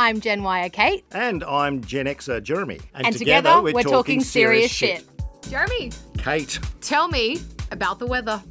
I'm Gen Y Kate. And I'm Gen Xer Jeremy. And, together, we're, talking, serious shit. Jeremy, Kate. tell me about the weather.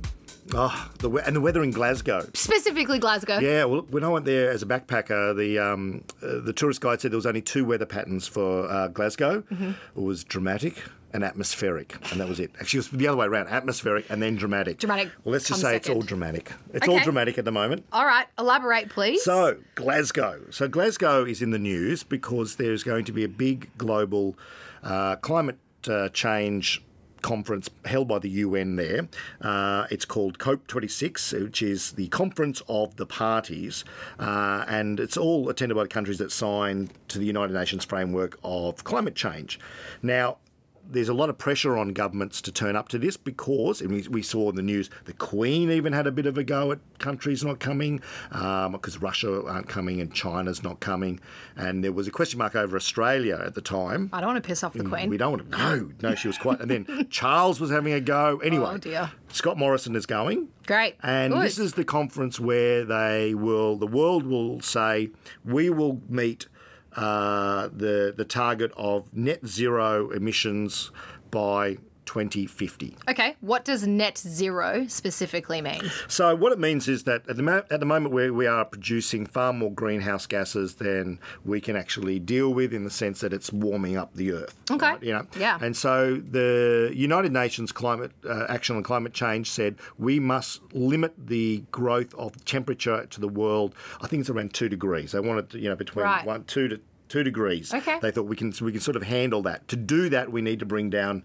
Oh, the and the weather in Glasgow. Specifically Glasgow. Yeah, well, when I went there as a backpacker, the um, uh, the tourist guide said there was only two weather patterns for uh, Glasgow. Mm-hmm. It was dramatic and atmospheric, and that was it. Actually, it was the other way around: atmospheric and then dramatic. Dramatic Well, let's just say it's all dramatic. It's all dramatic at the moment. All right, elaborate, please. So, Glasgow. So, Glasgow is in the news because there's going to be a big global uh, climate uh, change conference held by the UN there. Uh, it's called COP26, which is the conference of the parties, uh, and it's all attended by the countries that signed to the United Nations framework of climate change. Now, there's a lot of pressure on governments to turn up to this because, and we, we saw in the news, the Queen even had a bit of a go at countries not coming um, because Russia aren't coming and China's not coming. And there was a question mark over Australia at the time. I don't want to piss off the mm, Queen. We don't want to. No, no, she was quite. And then Charles was having a go. Oh, anyway, Oh, dear. Scott Morrison is going. Great. And Good. this is the conference where they will, the world will say, we will meet uh, the the target of net zero emissions by 2050. Okay, what does net zero specifically mean? So what it means is that at the, mo- at the moment where we are producing far more greenhouse gases than we can actually deal with in the sense that it's warming up the earth. Okay. right, you know. Yeah. And so the United Nations Climate uh, Action on Climate Change said we must limit the growth of temperature to the world. I think it's around two degrees. They wanted to, you know between Right. one two to two degrees. Okay. They thought we can we can sort of handle that. To do that, we need to bring down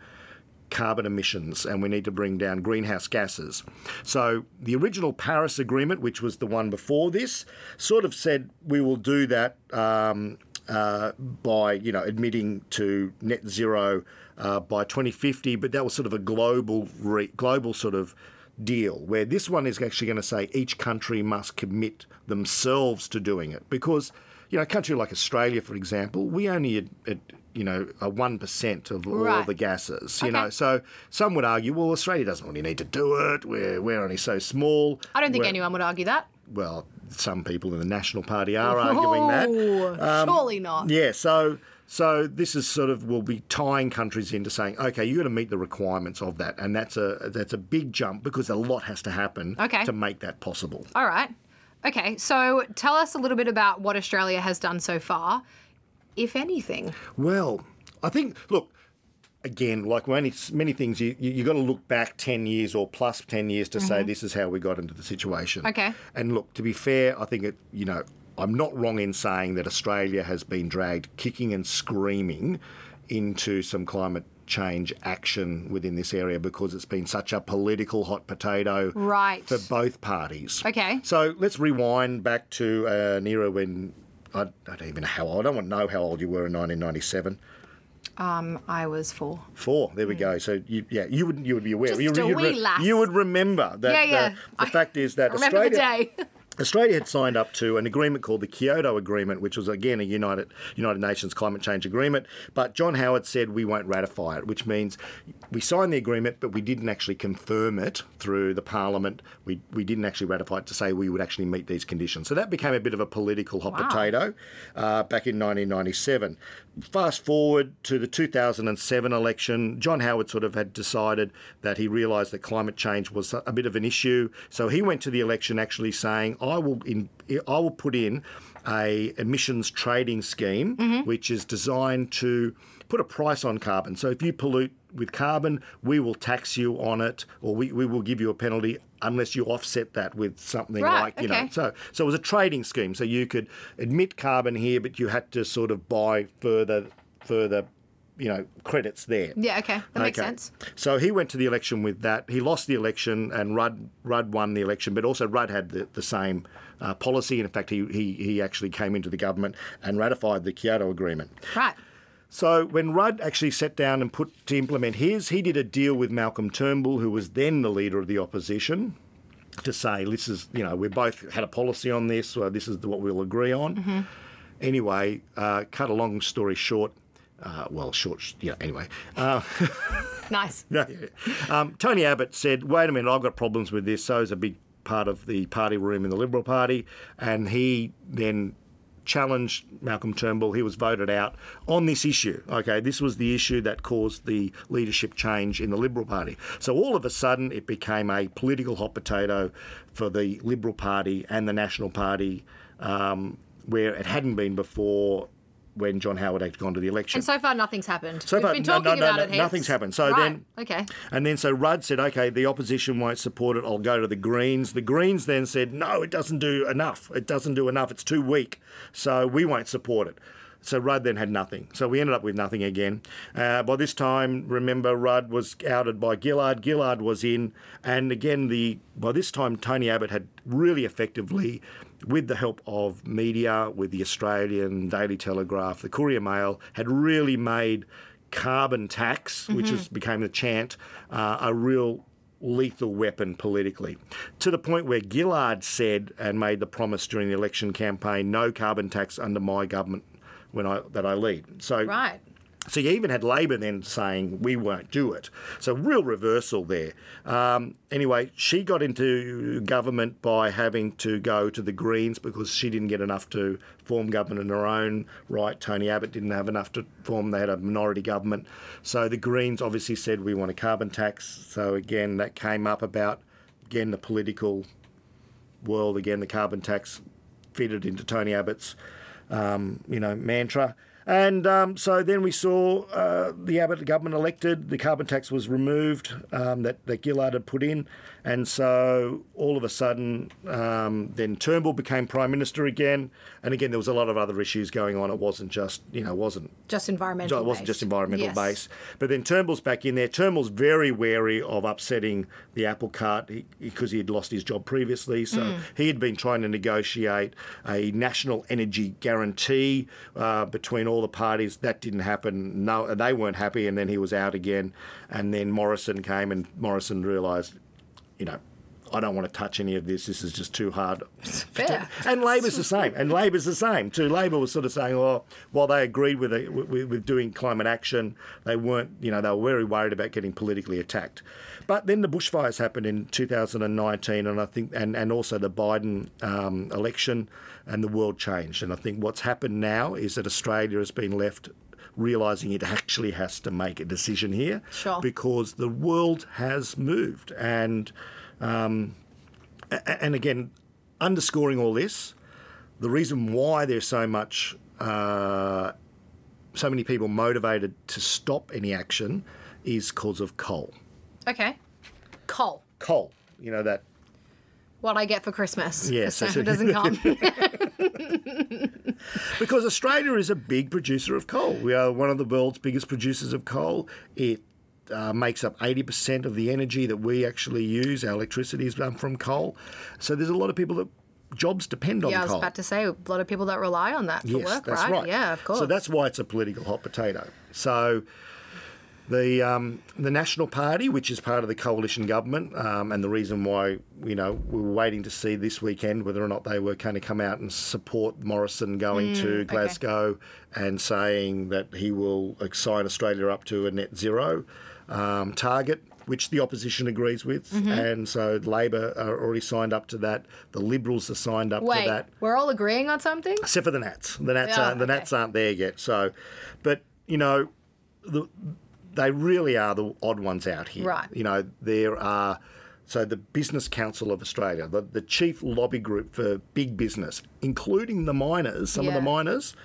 carbon emissions and we need to bring down greenhouse gases. So the original Paris Agreement, which was the one before this, sort of said we will do that um, uh, by you know admitting to net zero uh, by 2050, but that was sort of a global re- global sort of deal where this one is actually going to say each country must commit themselves to doing it because you know a country like Australia for example we only ad, ad, you know a 1% of all Right. the gases you know so some would argue well Australia doesn't really need to do it we're we're only so small I don't think We're- anyone would argue that. well some people in the National Party are arguing that Oh, surely not. yeah, so so this is sort of we'll be tying countries into saying, okay, you've got to meet the requirements of that, and that's a that's a big jump because a lot has to happen Okay. to make that possible. All right. Okay, so tell us a little bit about what Australia has done so far, if anything. Well, I think look. Again, like many many things, you you, you got to look back ten years or plus ten years to say this is how we got into the situation. Mm-hmm. Okay. And look, to be fair, I think it. You know, I'm not wrong in saying that Australia has been dragged kicking and screaming into some climate change action within this area because it's been such a political hot potato Right. for both parties. Okay. So let's rewind back to uh, an era when I, I don't even know how old. I don't want to know how old you were in 1997. Um, I was four. Four. There we go. So you, yeah, you would you would be aware. Just you, a you, wee lass. you would remember that. Yeah, yeah. the I fact is that Australia, the day. Australia had signed up to an agreement called the Kyoto Agreement, which was again a United United Nations climate change agreement. But John Howard said we won't ratify it, which means we signed the agreement, but we didn't actually confirm it through the Parliament. We we didn't actually ratify it to say we would actually meet these conditions. So that became a bit of a political hot Wow. potato uh, back in 1997. Fast forward to the 2007 election, John Howard sort of had decided that he realised that climate change was a bit of an issue. So he went to the election actually saying, "I will in, I will put in a emissions trading scheme, mm-hmm. which is designed to put a price on carbon. So if you pollute with carbon, we will tax you on it, or we, we will give you a penalty unless you offset that with something Right, like you know so so it was a trading scheme. So you could emit carbon here, but you had to sort of buy further further you know credits there. Yeah, okay. That makes Okay. sense. So he went to the election with that. He lost the election, and Rudd Rudd won the election. But also Rudd had the, the same uh, policy. In fact, he, he he actually came into the government and ratified the Kyoto Agreement. Right. So when Rudd actually sat down and put to implement his, he did a deal with Malcolm Turnbull, who was then the leader of the opposition, to say this is you know we both had a policy on this, so this is what we'll agree on. Anyway, uh, cut a long story short. Uh, well, short, yeah. Anyway, uh, Nice. no, yeah. um, Tony Abbott said, "Wait a minute, I've got problems with this." So is a big part of the party room in the Liberal Party, and he then challenged Malcolm Turnbull. He was voted out on this issue. Okay, this was the issue that caused the leadership change in the Liberal Party. So all of a sudden, it became a political hot potato for the Liberal Party and the National Party, um, where it hadn't been before when John Howard had gone to the election. And so far, nothing's happened. So We've far, been talking no, no, about no, it. heaps. nothing's happened. So right. then- okay. And then so Rudd said, okay, the opposition won't support it. I'll go to the Greens. The Greens then said, no, it doesn't do enough. It doesn't do enough. It's too weak. So we won't support it. So Rudd then had nothing. So we ended up with nothing again. Uh, by this time, remember, Rudd was outed by Gillard. Gillard was in. And again, the by this time, Tony Abbott had really effectively, with the help of media, with the Australian Daily Telegraph, the Courier Mail, had really made carbon tax, which has became the chant, uh, a real lethal weapon politically. To the point where Gillard said and made the promise during the election campaign, no carbon tax under my government when I that I lead. So Right. so you even had Labor then saying we won't do it. So real reversal there. Um, anyway, she got into government by having to go to the Greens because she didn't get enough to form government in her own right. Tony Abbott didn't have enough to form. They had a minority government. So the Greens obviously said we want a carbon tax. So again, that came up about again the political world. Again, the carbon tax fitted into Tony Abbott's um, you know, mantra. And um, so then we saw uh, the Abbott government elected. The carbon tax was removed um, that, that Gillard had put in. And so all of a sudden, um, then Turnbull became Prime Minister again. And again, there was a lot of other issues going on. It wasn't just, you know, it wasn't Just environmental. it wasn't based. just environmental Yes. base. But then Turnbull's back in there. Turnbull's very wary of upsetting the apple cart because he, had lost his job previously. So Mm. he had been trying to negotiate a national energy guarantee uh, between all the parties. That didn't happen. No, they weren't happy, and then he was out again. And then Morrison came, and Morrison realised, you know. I don't want to touch any of this. This is just too hard. Fair. And Labor's the same. And Labor's the same too. Labor was sort of saying, "Oh, while they agreed with, it, with with doing climate action, they weren't. You know, they were very worried about getting politically attacked." But then the bushfires happened in 2019, and I think, and and also the Biden um, election, and the world changed. And I think what's happened now is that Australia has been left realizing it actually has to make a decision here Sure. because the world has moved and um, and again, underscoring all this, the reason why there's so much, uh, so many people motivated to stop any action is because of coal. Okay. Coal. Coal, you know that. What I get for Christmas. Yes, The I Santa doesn't come. Because Australia is a big producer of coal. We are one of the world's biggest producers of coal. It uh, makes up 80% of the energy that we actually use. Our electricity is done from coal. So there's a lot of people that jobs depend on yeah, I coal. was about to say a lot of people that rely on that for Yes, work, right? right. Yeah, of course. So that's why it's a political hot potato. So the um, the National Party, which is part of the coalition government, um, and the reason why you know we were waiting to see this weekend whether or not they were going to come out and support Morrison going Mm, to Glasgow and saying that he will sign Australia up to a net zero um, target. Which the opposition agrees with, Mm-hmm. and so Labor are already signed up to that. The Liberals are signed up Wait, to that we're all agreeing on something? except for the Nats. The Nats Yeah, aren't the okay. Nats aren't there yet. So, but you know, the, they really are the odd ones out here. Right. You know, there are. So the Business Council of Australia, the, the chief lobby group for big business, including the miners, some of the miners,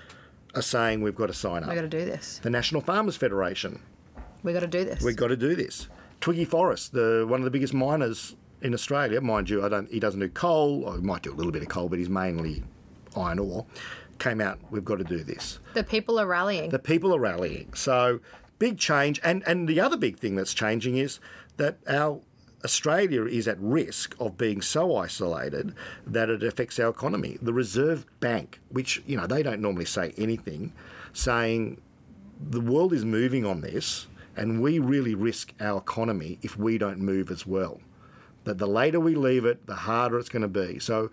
are saying we've got to sign up. We've got to do this. the National Farmers Federation, We've got to do this. we've got to do this. Twiggy Forrest, the one of the biggest miners in Australia, mind you, I don't. He doesn't do coal. Or he might do a little bit of coal, but he's mainly iron ore. Came out. We've got to do this. the people are rallying. The people are rallying. So big change. And and the other big thing that's changing is that our Australia is at risk of being so isolated that it affects our economy. The Reserve Bank, which you know they don't normally say anything, saying the world is moving on this, and we really risk our economy if we don't move as well. That the later we leave it, the harder it's going to be. So,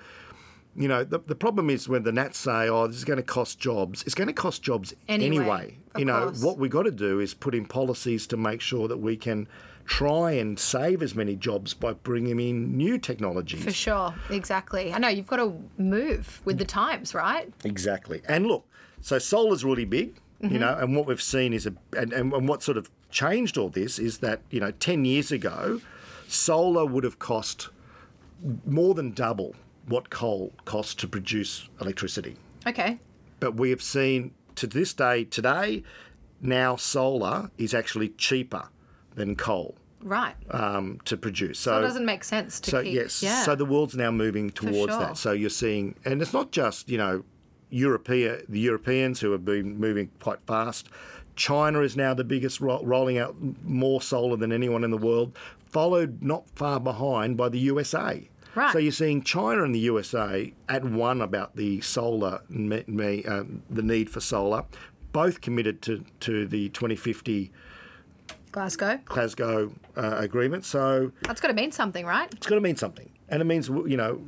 you know, the, the problem is when the Nats say, oh, this is going to cost jobs, it's going to cost jobs Anyway, anyway. You know, course. what we've got to do is put in policies to make sure that we can try and save as many jobs by bringing in new technologies. For sure, exactly. I know you've got to move with the times, right? Exactly. And look, so solar's really big, Mm-hmm. you know, and what we've seen is a, and, and, and what sort of changed all this is that, you know, 10 years ago, solar would have cost more than double what coal costs to produce electricity. Okay. But we have seen to this day, today, now solar is actually cheaper than coal Right. um, to produce. So it doesn't make sense to so keep. yes, Yeah. so the world's now moving towards sure. that. So you're seeing, and it's not just you know, European the Europeans who have been moving quite fast. China is now the biggest, ro- rolling out more solar than anyone in the world, followed not far behind by the USA. Right. So you're seeing China and the USA at one about the solar, me, me, uh, the need for solar, both committed to, to the 2050 Glasgow. Glasgow uh, agreement. So That's got to mean something, right? it's got to mean something. And it means, you know,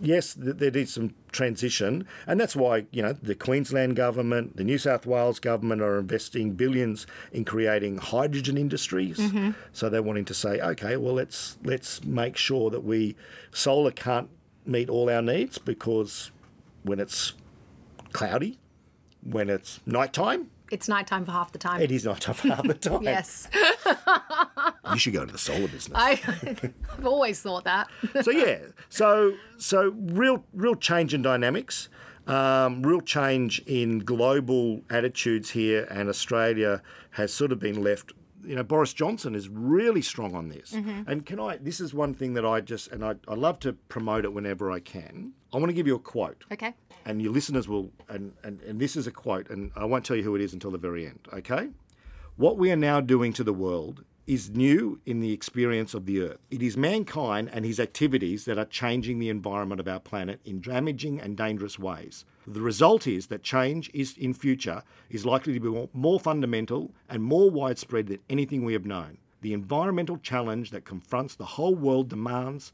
yes, th- there needs some transition. And that's why, you know, the Queensland government, the New South Wales government are investing billions in creating hydrogen industries. Mm-hmm. So they're wanting to say, okay, well, let's, let's make sure that we, solar can't meet all our needs because when it's cloudy, when it's nighttime, It's nighttime for half the time. it is nighttime for half the time. Yes. You should go into the solar business. I, I've always thought that. so yeah, so so real real change in dynamics, um, real change in global attitudes here, and Australia has sort of been left. You know, Boris Johnson is really strong on this. And can I? This is one thing that I just and I, I love to promote it whenever I can. I want to give you a quote Okay. and your listeners will and, and, and this is a quote and i won't tell you who it is until the very end okay what we are now doing to the world is new in the experience of the earth it is mankind and his activities that are changing the environment of our planet in damaging and dangerous ways the result is that change is in future is likely to be more, fundamental and more widespread than anything we have known the environmental challenge that confronts the whole world demands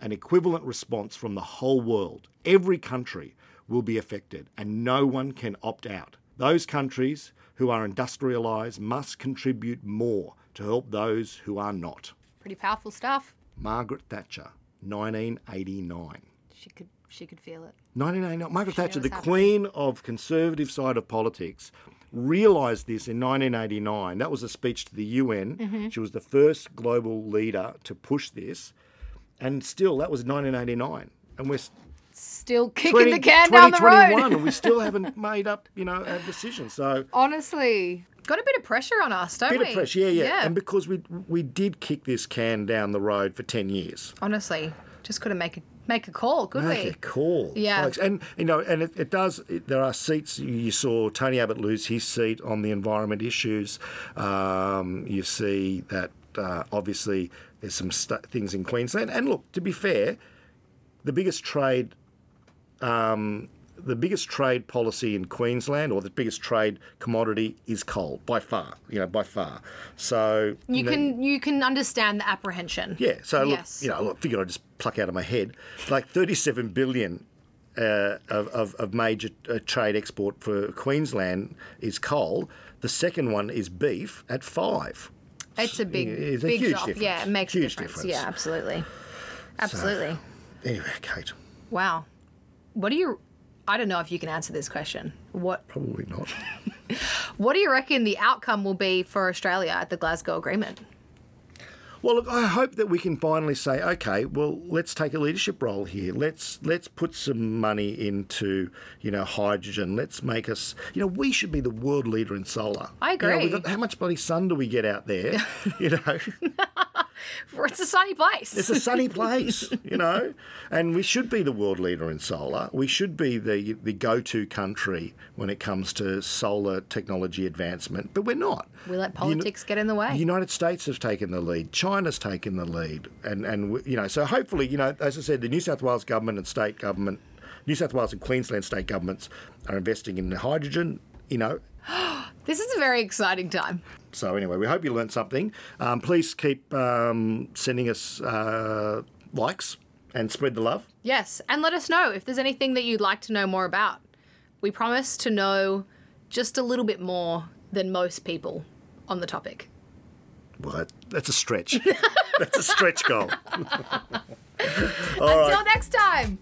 an equivalent response from the whole world. Every country will be affected and no one can opt out. Those countries who are industrialised must contribute more to help those who are not. Pretty powerful stuff. Margaret Thatcher, 1989. She could she could feel it. 1989. Margaret Thatcher, the happening. queen of conservative side of politics, realised this in 1989. That was a speech to the UN. Mm-hmm. She was the first global leader to push this, and still that was 1989, and we're Still kicking 20, the can down the 2021, road. and we still haven't made up, you know, a decision. So Honestly, got a bit of pressure on us, don't bit we? of pressure, yeah, yeah, Yeah. And because we we did kick this can down the road for 10 years. Honestly, just to make a make a call, could Make we? Make a call, Yeah. folks. And you know, and it, it does. It, there are seats. You saw Tony Abbott lose his seat on the environment issues. Um, you see that uh, obviously there's some st- things in Queensland. And look, to be fair, the biggest trade. Um, the biggest trade policy in Queensland, or the biggest trade commodity, is coal by far. You know, by far. So You know, can you can understand the apprehension. yeah. So look, Yes. you know, look, figure I just pluck out of my head, like 37 billion uh, of, of, of major uh, trade export for Queensland is coal. The second one is beef at five. It's a big It's a big huge drop. difference. Yeah, it makes Huge a difference. difference. Yeah, absolutely. Absolutely. Anyway, Kate, Wow. What do you I don't know if you can answer this question. What probably not. what do you reckon the outcome will be for Australia at the Glasgow Agreement? Well, look, I hope that we can finally say, okay, well, let's take a leadership role here. Let's let's put some money into, you know, hydrogen. Let's make us, you know, we should be the world leader in solar. I You know, agree. got, how much bloody sun do we get out there? you know, It's a sunny place. it's a sunny place, you know, and we should be the world leader in solar. We should be the the go-to country when it comes to solar technology advancement, but we're not. we let politics get in the way. the United States has taken the lead. China's taken the lead, and and we- you know, so hopefully, you know, as I said, the New South Wales government and state government, New South Wales and Queensland state governments are investing in hydrogen. You know, This is a very exciting time. so anyway, we hope you learned something. Um, please keep um, sending us uh, likes and spread the love. Yes, and let us know if there's anything that you'd like to know more about. We promise to know just a little bit more than most people on the topic. Well, that, that's a stretch. that's a stretch goal. Until next time.